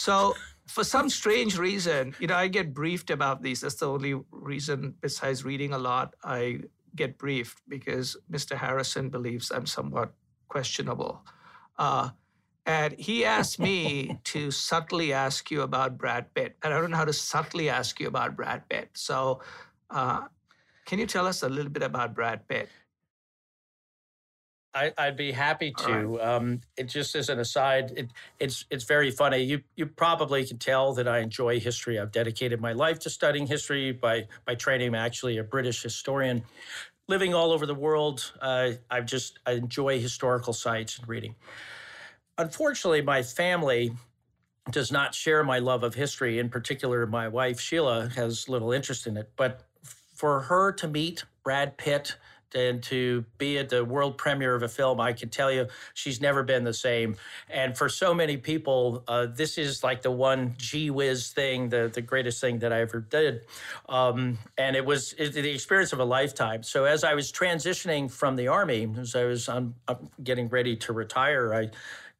So, for some strange reason, you know, I get briefed about these. That's the only reason, besides reading a lot, I get briefed because Mr. Harrison believes I'm somewhat questionable. Uh, and he asked me to subtly ask you about Brad Pitt. And I don't know how to subtly ask you about Brad Pitt. So, uh, can you tell us a little bit about Brad Pitt? I, would be happy to. Right. Um, it just as an aside, it, it's it's very funny. You you probably can tell that I enjoy history. I've dedicated my life to studying history by by training. I'm actually a British historian, living all over the world. Uh, I just I enjoy historical sites and reading. Unfortunately, my family does not share my love of history. In particular, my wife Sheila has little interest in it. But for her to meet Brad Pitt and to be at the world premiere of a film, I can tell you she's never been the same. And for so many people, uh, this is like the one gee whiz thing, the, the greatest thing that I ever did. Um, and it was it, the experience of a lifetime. So as I was transitioning from the Army, as I was on, getting ready to retire, I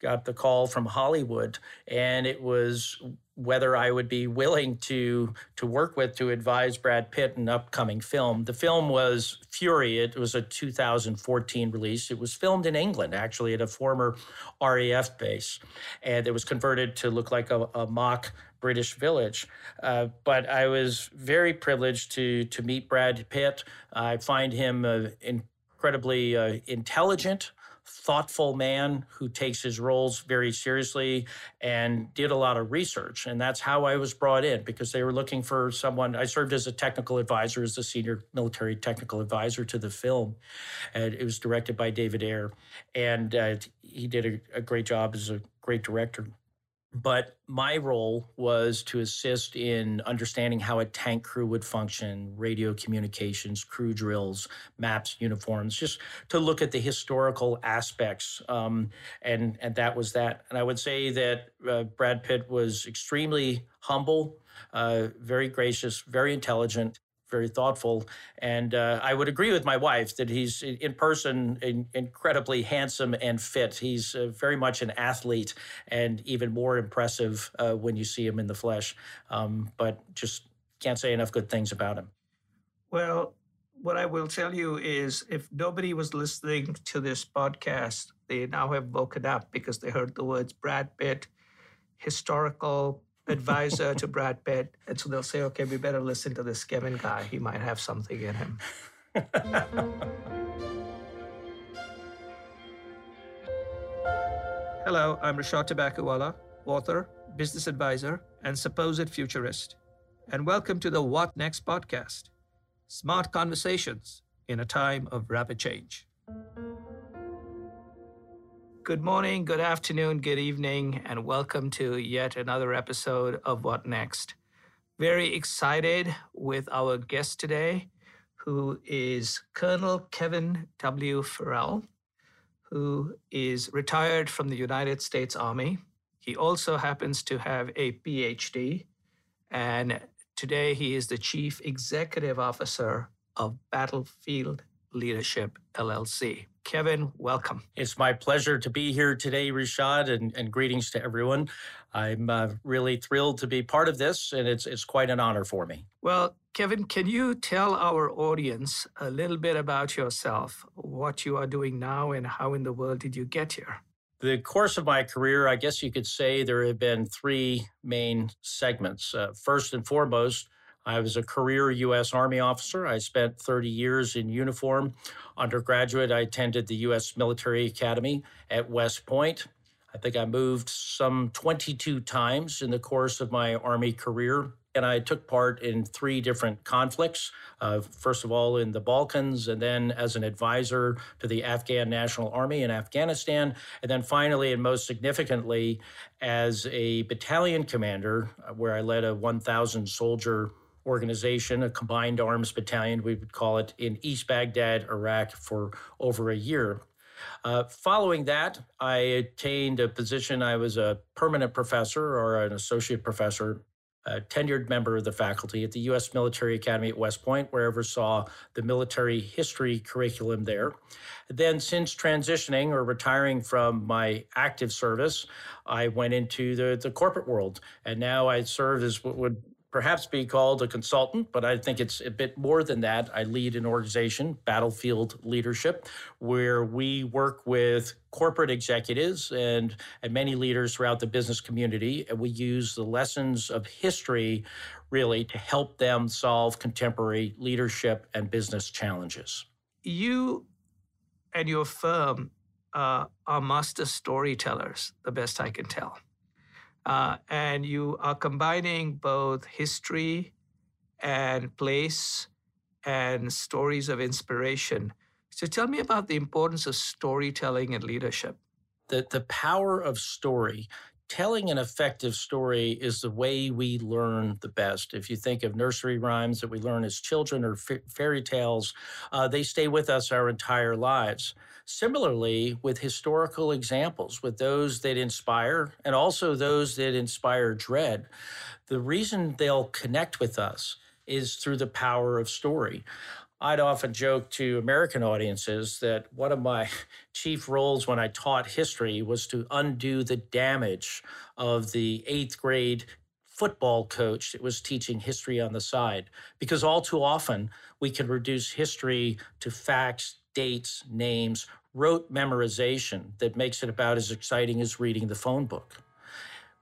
got the call from Hollywood, and it was whether I would be willing to to work with to advise Brad Pitt in an upcoming film. The film was Fury. It was a 2014 release. It was filmed in England, actually, at a former RAF base, and it was converted to look like a, a mock British village. Uh, but I was very privileged to to meet Brad Pitt. I find him uh, incredibly uh, intelligent thoughtful man who takes his roles very seriously and did a lot of research. And that's how I was brought in because they were looking for someone. I served as a technical advisor, as the senior military technical advisor to the film. And it was directed by David Ayer. And uh, he did a, a great job as a great director. But my role was to assist in understanding how a tank crew would function, radio communications, crew drills, maps, uniforms, just to look at the historical aspects. Um, and, and that was that. And I would say that uh, Brad Pitt was extremely humble, uh, very gracious, very intelligent very thoughtful. And uh, I would agree with my wife that he's in person in, incredibly handsome and fit. He's uh, very much an athlete and even more impressive uh, when you see him in the flesh. Um, but just can't say enough good things about him. Well, what I will tell you is if nobody was listening to this podcast, they now have woken up because they heard the words Brad Pitt, historical advisor to Brad Pitt. And so they'll say, okay, we better listen to this Kevin guy. He might have something in him. Hello, I'm Rishad Tobaccowala, author, business advisor, and supposed futurist. And welcome to the What Next podcast smart conversations in a time of rapid change. Good morning, good afternoon, good evening, and welcome to yet another episode of What Next. Very excited with our guest today, who is Colonel Kevin W. Farrell, who is retired from the United States Army. He also happens to have a PhD, and today he is the Chief Executive Officer of Battlefield Leadership LLC. Kevin, welcome. It's my pleasure to be here today, Rishad, and, and greetings to everyone. I'm uh, really thrilled to be part of this, and it's, it's quite an honor for me. Well, Kevin, can you tell our audience a little bit about yourself, what you are doing now, and how in the world did you get here? The course of my career, I guess you could say there have been three main segments. Uh, first and foremost, I was a career U.S. Army officer. I spent 30 years in uniform. Undergraduate, I attended the U.S. Military Academy at West Point. I think I moved some 22 times in the course of my Army career. And I took part in three different conflicts. Uh, first of all, in the Balkans, and then as an advisor to the Afghan National Army in Afghanistan. And then finally, and most significantly, as a battalion commander, uh, where I led a 1,000 soldier organization, a combined arms battalion, we would call it, in East Baghdad, Iraq, for over a year. Uh, following that, I attained a position. I was a permanent professor or an associate professor a tenured member of the faculty at the U.S. Military Academy at West Point, where I oversaw the military history curriculum there. Then, since transitioning or retiring from my active service, I went into the, the corporate world. And now I serve as what would perhaps be called a consultant, but I think it's a bit more than that. I lead an organization, Battlefield Leadership, where we work with corporate executives and, and many leaders throughout the business community. And we use the lessons of history really to help them solve contemporary leadership and business challenges. You and your firm uh, are master storytellers, the best I can tell. Uh, and you are combining both history and place and stories of inspiration. So tell me about the importance of storytelling and leadership. The, the power of story. Telling an effective story is the way we learn the best. If you think of nursery rhymes that we learn as children or f- fairy tales, uh, they stay with us our entire lives. Similarly, with historical examples, with those that inspire and also those that inspire dread, the reason they'll connect with us is through the power of story. I'd often joke to American audiences that one of my chief roles when I taught history was to undo the damage of the eighth grade football coach that was teaching history on the side. Because all too often, we can reduce history to facts, dates, names, rote memorization that makes it about as exciting as reading the phone book.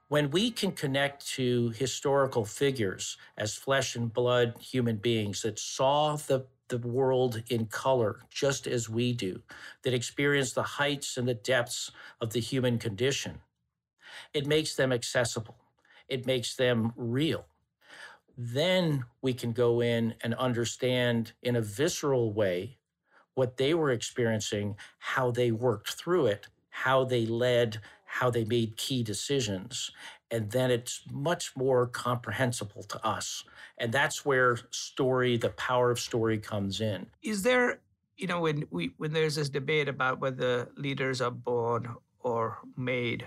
When we can connect to historical figures as flesh and blood human beings that saw the, the world in color just as we do, that experience the heights and the depths of the human condition, it makes them accessible. It makes them real. Then we can go in and understand in a visceral way what they were experiencing, how they worked through it, how they led, how they made key decisions. And then it's much more comprehensible to us. And that's where story, the power of story comes in. Is there, you know, when we when there's this debate about whether leaders are born or made,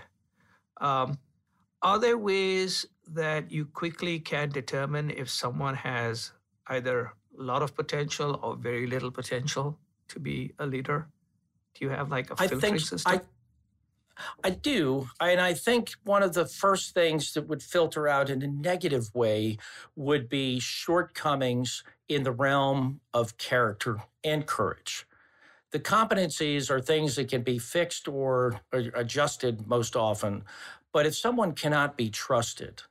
um, are there ways that you quickly can determine if someone has either a lot of potential or very little potential? to be a leader? Do you have like a filtering I think, system? I, I do. and I think one of the first things that would filter out in a negative way would be shortcomings in the realm of character and courage. The competencies are things that can be fixed or, adjusted most often. But if someone cannot be trusted,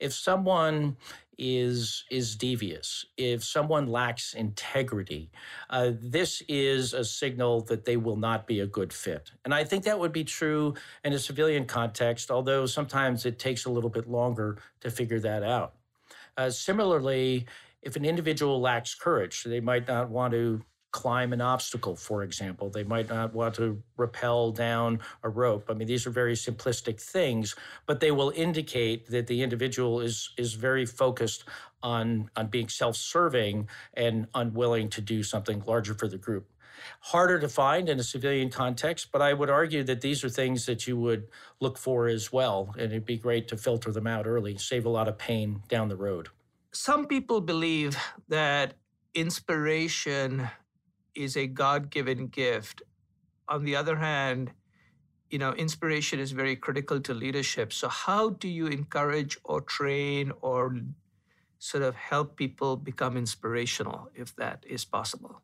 if someone is is devious, if someone lacks integrity, uh, this is a signal that they will not be a good fit. And I think that would be true in a civilian context, although sometimes it takes a little bit longer to figure that out. Uh, similarly, if an individual lacks courage, they might not want to climb an obstacle, for example. They might not want to rappel down a rope. I mean, these are very simplistic things, but they will indicate that the individual is is very focused on on being self-serving and unwilling to do something larger for the group. Harder to find in a civilian context, but I would argue that these are things that you would look for as well, and it'd be great to filter them out early, save a lot of pain down the road. Some people believe that inspiration is a God given gift. On the other hand, you know, inspiration is very critical to leadership. So, how do you encourage or train or sort of help people become inspirational if that is possible?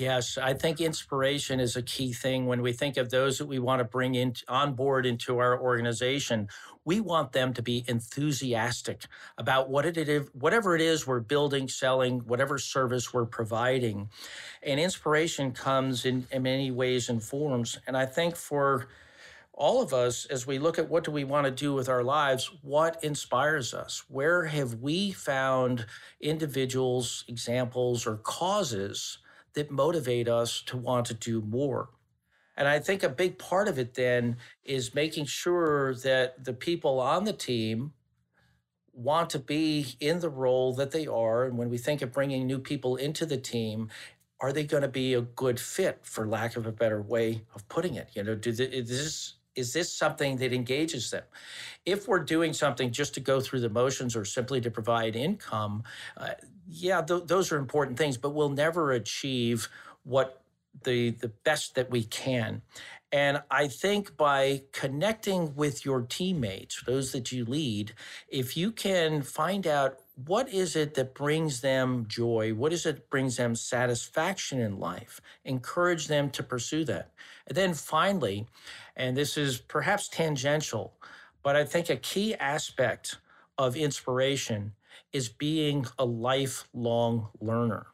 Yes, I think inspiration is a key thing when we think of those that we want to bring in on board into our organization. We want them to be enthusiastic about what it is, whatever it is we're building, selling, whatever service we're providing. And inspiration comes in, in many ways and forms. And I think for all of us, as we look at what do we want to do with our lives, what inspires us? Where have we found individuals, examples, or causes? That motivate us to want to do more. And I think a big part of it then is making sure that the people on the team want to be in the role that they are. And when we think of bringing new people into the team, are they going to be a good fit, for lack of a better way of putting it? You know, do is this is this something that engages them? If we're doing something just to go through the motions or simply to provide income, uh, yeah, th- those are important things, but we'll never achieve what the the best that we can. And I think by connecting with your teammates, those that you lead, if you can find out what is it that brings them joy, what is it that brings them satisfaction in life, encourage them to pursue that. And then finally, and this is perhaps tangential, but I think a key aspect of inspiration is being a lifelong learner.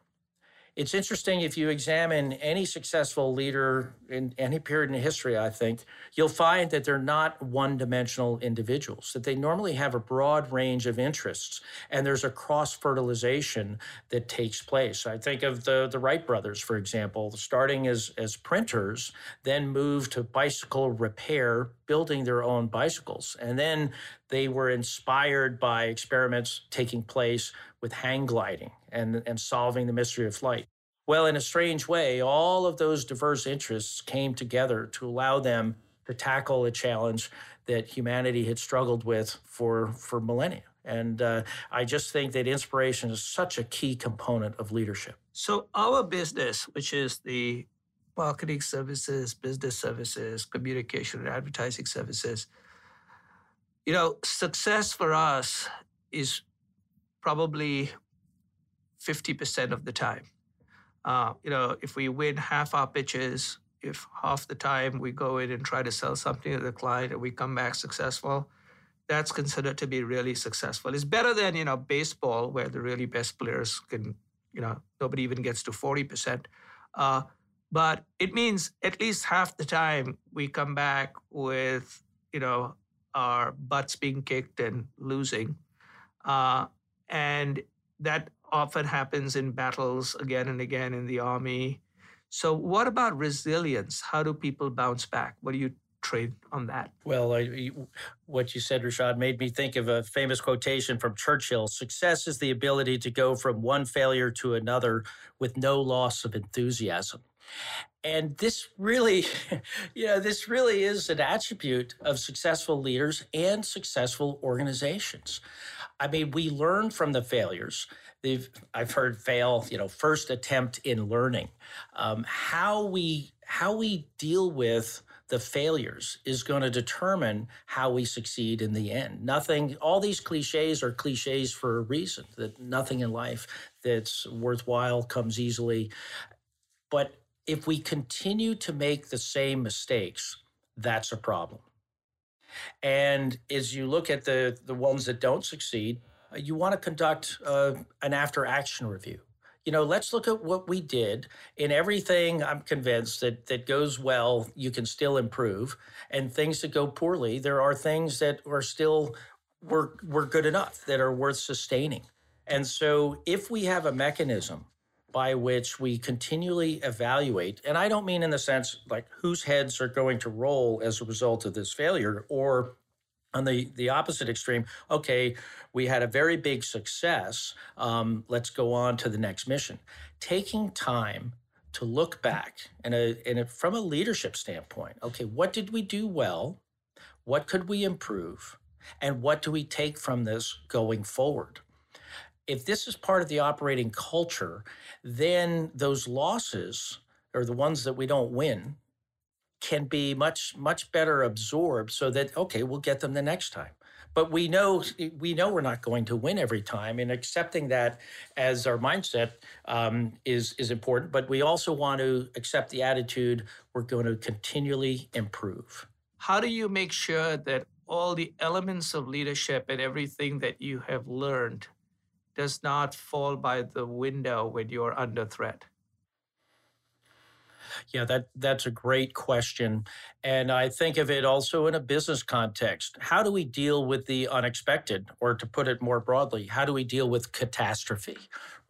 It's interesting if you examine any successful leader in any period in history, I think, you'll find that they're not one dimensional individuals, that they normally have a broad range of interests, and there's a cross fertilization that takes place. I think of the, the Wright brothers, for example, starting as, as printers, then moved to bicycle repair, building their own bicycles. And then they were inspired by experiments taking place with hang gliding and, and solving the mystery of flight. Well, in a strange way, all of those diverse interests came together to allow them to tackle a challenge that humanity had struggled with for, for millennia. And uh, I just think that inspiration is such a key component of leadership. So, our business, which is the marketing services, business services, communication and advertising services, you know, success for us is probably 50% of the time. Uh, you know, if we win half our pitches, if half the time we go in and try to sell something to the client and we come back successful, that's considered to be really successful. It's better than, you know, baseball where the really best players can, you know, nobody even gets to 40%. Uh, but it means at least half the time we come back with, you know, our butts being kicked and losing. Uh, and that often happens in battles again and again in the army. So, what about resilience? How do people bounce back? What do you trade on that? Well, I, what you said, Rishad, made me think of a famous quotation from Churchill Success is the ability to go from one failure to another with no loss of enthusiasm. And this really, you know, this really is an attribute of successful leaders and successful organizations. I mean, we learn from the failures. They've, I've heard fail, you know, first attempt in learning. Um, how we how we deal with the failures is going to determine how we succeed in the end. Nothing, all these cliches are cliches for a reason, that nothing in life that's worthwhile comes easily. But if we continue to make the same mistakes, that's a problem. And as you look at the, the ones that don't succeed, uh, you want to conduct uh, an after action review. You know, let's look at what we did. In everything, I'm convinced that that goes well, you can still improve. And things that go poorly, there are things that are still were were good enough that are worth sustaining. And so, if we have a mechanism by which we continually evaluate, and I don't mean in the sense like whose heads are going to roll as a result of this failure, or on the, the opposite extreme, okay, we had a very big success. Um, let's go on to the next mission. Taking time to look back and, a, and a, from a leadership standpoint, okay, what did we do well? What could we improve? And what do we take from this going forward? If this is part of the operating culture, then those losses or the ones that we don't win can be much much better absorbed so that okay we'll get them the next time. But we know we know we're not going to win every time and accepting that as our mindset um, is is important but we also want to accept the attitude we're going to continually improve. How do you make sure that all the elements of leadership and everything that you have learned does not fall by the window when you're under threat? Yeah, that that's a great question. And I think of it also in a business context. How do we deal with the unexpected? Or to put it more broadly, how do we deal with catastrophe?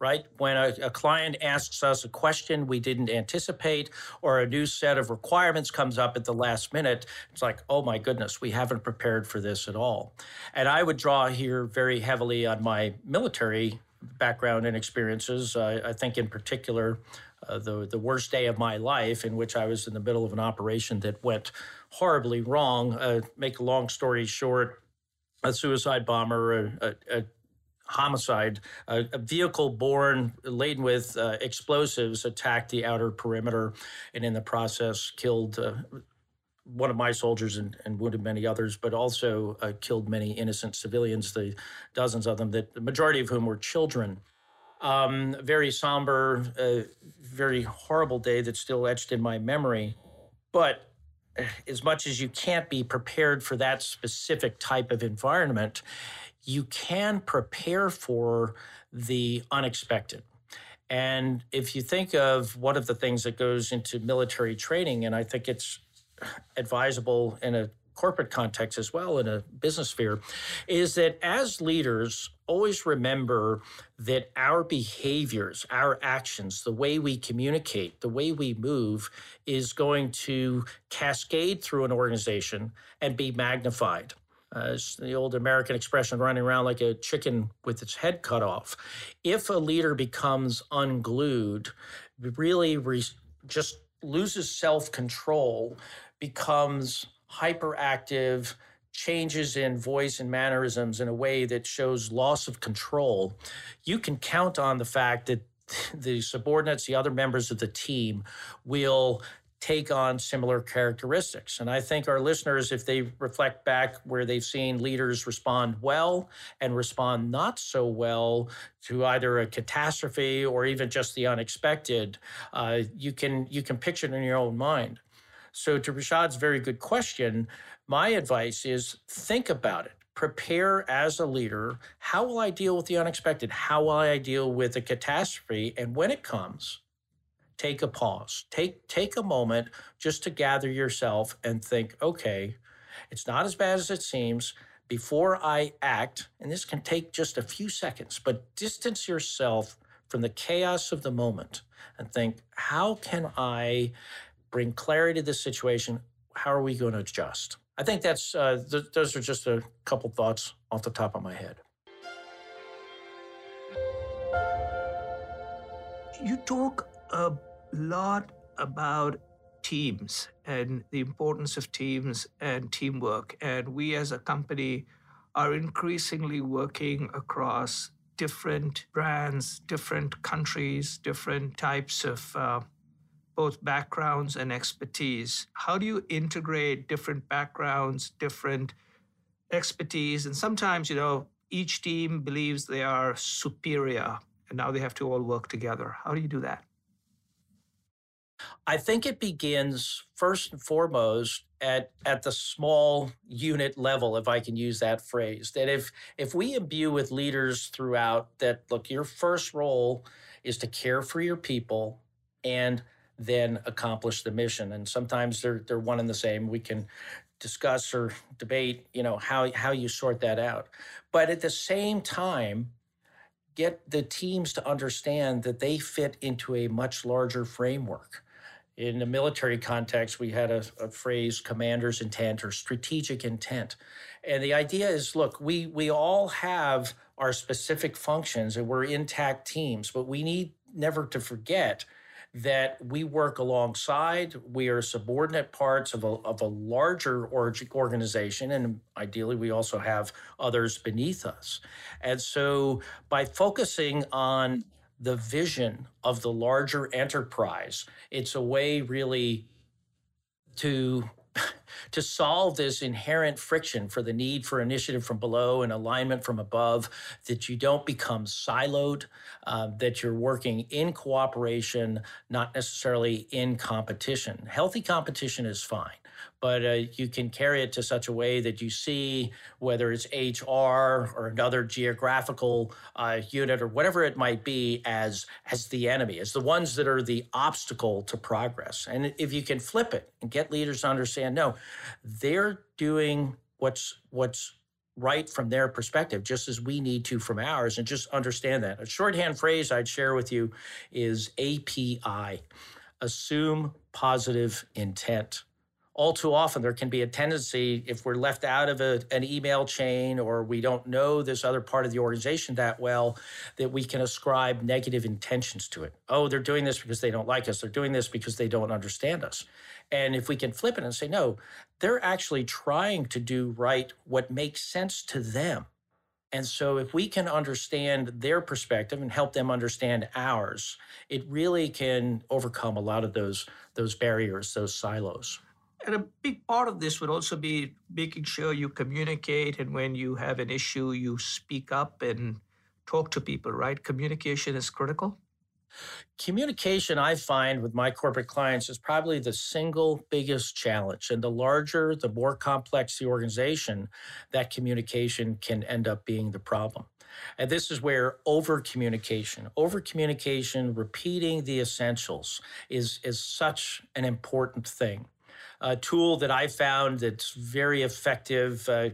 Right? When a, a client asks us a question we didn't anticipate, or a new set of requirements comes up at the last minute, it's like, oh my goodness, we haven't prepared for this at all. And I would draw here very heavily on my military background and experiences. Uh, I think, in particular, uh, the the worst day of my life, in which I was in the middle of an operation that went horribly wrong. Uh, make a long story short, a suicide bomber, a, a, a homicide, a, vehicle borne laden with uh, explosives attacked the outer perimeter, and in the process killed. Uh, one of my soldiers and, and, wounded many others, but also uh, killed many innocent civilians, the dozens of them, that the majority of whom were children. Um, very somber, uh, very horrible day that's still etched in my memory. But eh, as much as you can't be prepared for that specific type of environment, you can prepare for the unexpected. And if you think of one of the things that goes into military training, and I think it's advisable in a corporate context as well in a business sphere is that as leaders always remember that our behaviors our actions the way we communicate the way we move is going to cascade through an organization and be magnified uh, it's the old American expression, running around like a chicken with its head cut off. If a leader becomes unglued, really re- just loses self control, becomes hyperactive, changes in voice and mannerisms in a way that shows loss of control, you can count on the fact that the subordinates, the other members of the team, will take on similar characteristics. And I think our listeners, if they reflect back where they've seen leaders respond well and respond not so well to either a catastrophe or even just the unexpected, uh, you can you can picture it in your own mind. So, to Rishad's very good question, my advice is think about it. Prepare as a leader. How will I deal with the unexpected? How will I deal with a catastrophe? And when it comes, take a pause. Take take a moment just to gather yourself and think, okay, it's not as bad as it seems. Before I act, and this can take just a few seconds, but distance yourself from the chaos of the moment and think, how can I bring clarity to the situation. How are we going to adjust? I think that's uh, th- those are just a couple thoughts off the top of my head. You talk a lot about teams and the importance of teams and teamwork. And we as a company are increasingly working across different brands, different countries, different types of uh, both backgrounds and expertise. How do you integrate different backgrounds, different expertise? And sometimes, you know, each team believes they are superior and now they have to all work together. How do you do that? I think it begins first and foremost at at the small unit level, if I can use that phrase. That if if we imbue with leaders throughout that look, your first role is to care for your people and then accomplish the mission. And sometimes they're they're one and the same. We can discuss or debate, you know, how how you sort that out. But at the same time, get the teams to understand that they fit into a much larger framework. In the military context, we had a, a, phrase commander's intent or strategic intent. And the idea is look, we, we all have our specific functions and we're intact teams, but we need never to forget that we work alongside. We are subordinate parts of a, of a larger organization, and ideally, we also have others beneath us. And so, by focusing on the vision of the larger enterprise, it's a way really to to solve this inherent friction for the need for initiative from below and alignment from above, that you don't become siloed, uh, that you're working in cooperation, not necessarily in competition. Healthy competition is fine but uh, you can carry it to such a way that you see whether it's HR or another geographical uh, unit or whatever it might be as as the enemy, as the ones that are the obstacle to progress. And if you can flip it and get leaders to understand, no, they're doing what's what's right from their perspective, just as we need to from ours, and just understand that. A shorthand phrase I'd share with you is API assume positive intent all too often there can be a tendency if we're left out of a, an email chain or we don't know this other part of the organization that well that we can ascribe negative intentions to it. Oh they're doing this because they don't like us. They're doing this because they don't understand us. And if we can flip it and say no they're actually trying to do right what makes sense to them. And so, if we can understand their perspective and help them understand ours, it really can overcome a lot of those, those barriers, those silos. And a big part of this would also be making sure you communicate, and when you have an issue, you speak up and talk to people, right? Communication is critical. Communication, I find with my corporate clients, is probably the single biggest challenge. And the larger, the more complex the organization, that communication can end up being the problem. And this is where over communication, over communication, repeating the essentials is, is such an important thing. A tool that I found that's very effective, uh,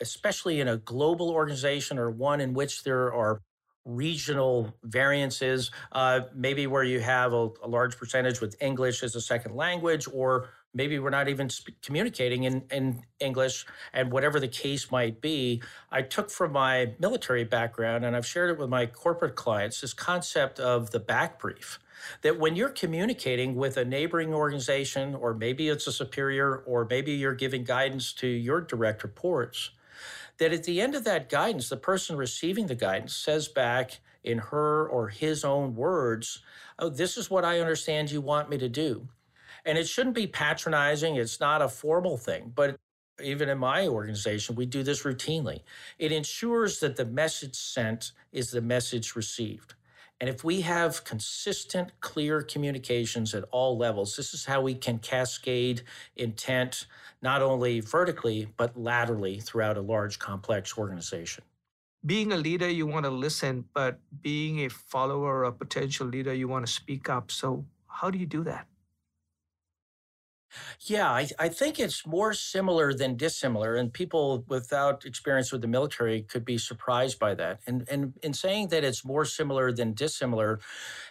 especially in a global organization or one in which there are regional variances, uh, maybe where you have a, a, large percentage with English as a second language, or maybe we're not even sp- communicating in, in English, and whatever the case might be. I took from my military background and I've shared it with my corporate clients this concept of the back brief. That when you're communicating with a neighboring organization, or maybe it's a superior, or maybe you're giving guidance to your direct reports, that at the end of that guidance, the person receiving the guidance says back in her or his own words, Oh, this is what I understand you want me to do. And it shouldn't be patronizing, it's not a formal thing, but even in my organization, we do this routinely. It ensures that the message sent is the message received. And if we have consistent, clear communications at all levels, this is how we can cascade intent not only vertically, but laterally throughout a large, complex organization. Being a leader, you want to listen, but being a follower or a potential leader, you want to speak up. So, how do you do that? Yeah, I, I think it's more similar than dissimilar, and people without experience with the military could be surprised by that. And, and in saying that it's more similar than dissimilar,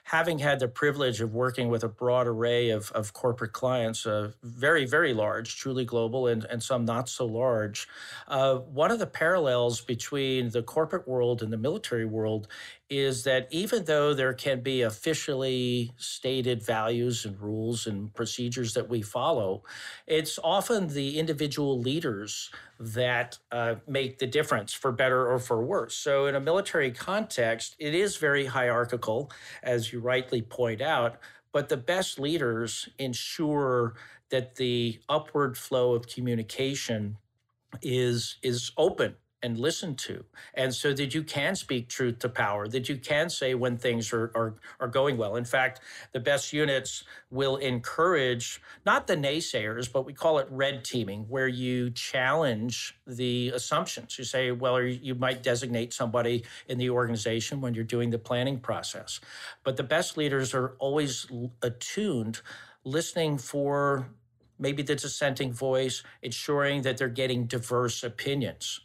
having had the privilege of working with a broad array of, of corporate clients, uh, very, very large, truly global, and, and some not so large, uh, one of the parallels between the corporate world and the military world is that even though there can be officially stated values and rules and procedures that we follow, it's often the individual leaders that uh, make the difference for better or for worse. So, in a military context, it is very hierarchical, as you rightly point out, but the best leaders ensure that the upward flow of communication is is open and listen to. And so that you can speak truth to power, that you can say when things are, are, are going well. In fact, the best units will encourage not the naysayers, but we call it red teaming, where you challenge the assumptions. You say, well, you might designate somebody in the organization when you're doing the planning process. But the best leaders are always attuned, listening for maybe the dissenting voice, ensuring that they're getting diverse opinions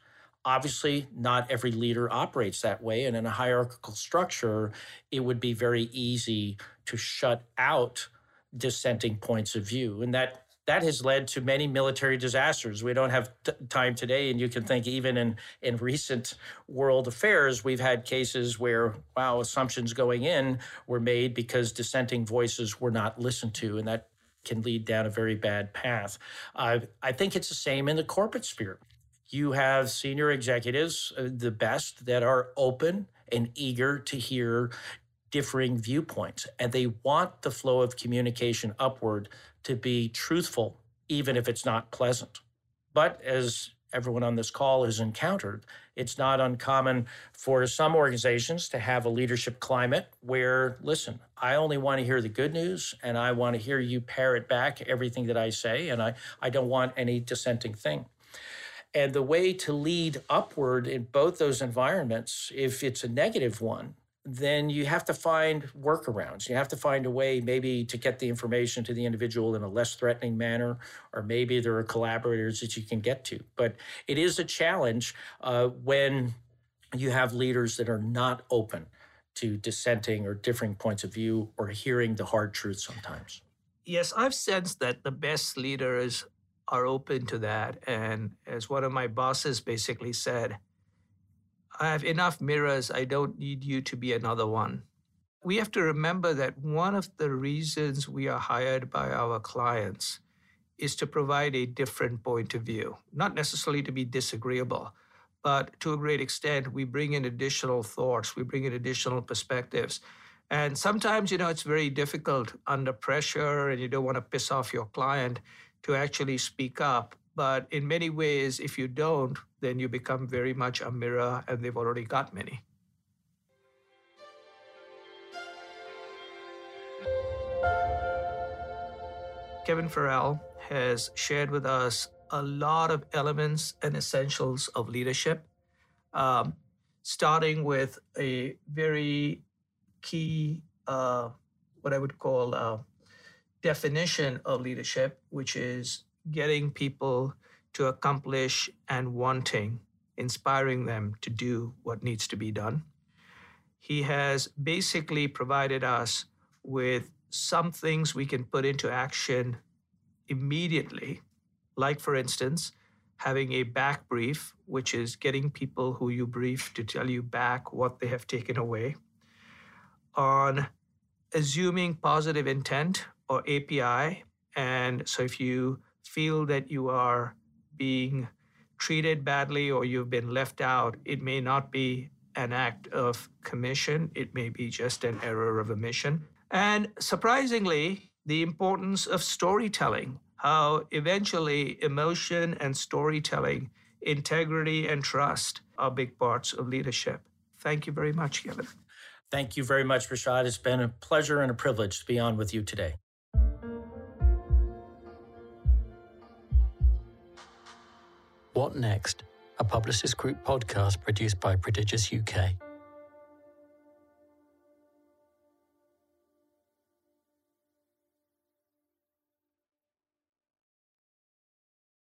Obviously, not every leader operates that way. And in a hierarchical structure, it would be very easy to shut out dissenting points of view. And that that has led to many military disasters. We don't have t- time today, and you can think even in, in recent world affairs, we've had cases where, wow, assumptions going in were made because dissenting voices were not listened to, and that can lead down a very bad path. Uh, I think it's the same in the corporate sphere you have senior executives, uh, the best, that are open and eager to hear differing viewpoints. And they want the flow of communication upward to be truthful, even if it's not pleasant. But as everyone on this call has encountered, it's not uncommon for some organizations to have a leadership climate where, listen, I only want to hear the good news and I want to hear you parrot back everything that I say, and I, I don't want any dissenting thing. And the way to lead upward in both those environments, if it's a negative one, then you have to find workarounds. You have to find a way maybe to get the information to the individual in a less threatening manner, or maybe there are collaborators that you can get to. But it is a challenge uh, when you have leaders that are not open to dissenting or differing points of view or hearing the hard truth sometimes. Yes, I've sensed that the best leaders are open to that. And as one of my bosses basically said, I have enough mirrors. I don't need you to be another one. We have to remember that one of the reasons we are hired by our clients is to provide a different point of view, not necessarily to be disagreeable, but to a great extent, we bring in additional thoughts, we bring in additional perspectives. And sometimes, you know, it's very difficult under pressure and you don't want to piss off your client to actually speak up. But in many ways, if you don't, then you become very much a mirror, and they've already got many. Kevin Farrell has shared with us a lot of elements and essentials of leadership, um, starting with a very key, uh, what I would call uh, definition of leadership, which is getting people to accomplish and wanting, inspiring them to do what needs to be done. He has basically provided us with some things we can put into action immediately, like, for instance, having a back brief, which is getting people who you brief to tell you back what they have taken away, on assuming positive intent or API. And so if you feel that you are being treated badly or you've been left out, it may not be an act of commission, it may be just an error of omission. And surprisingly, the importance of storytelling, how eventually emotion and storytelling, integrity and trust are big parts of leadership. Thank you very much, Kevin. Thank you very much, Rishad. It's been a pleasure and a privilege to be on with you today. What Next? A Publicis Groupe podcast produced by Prodigious UK.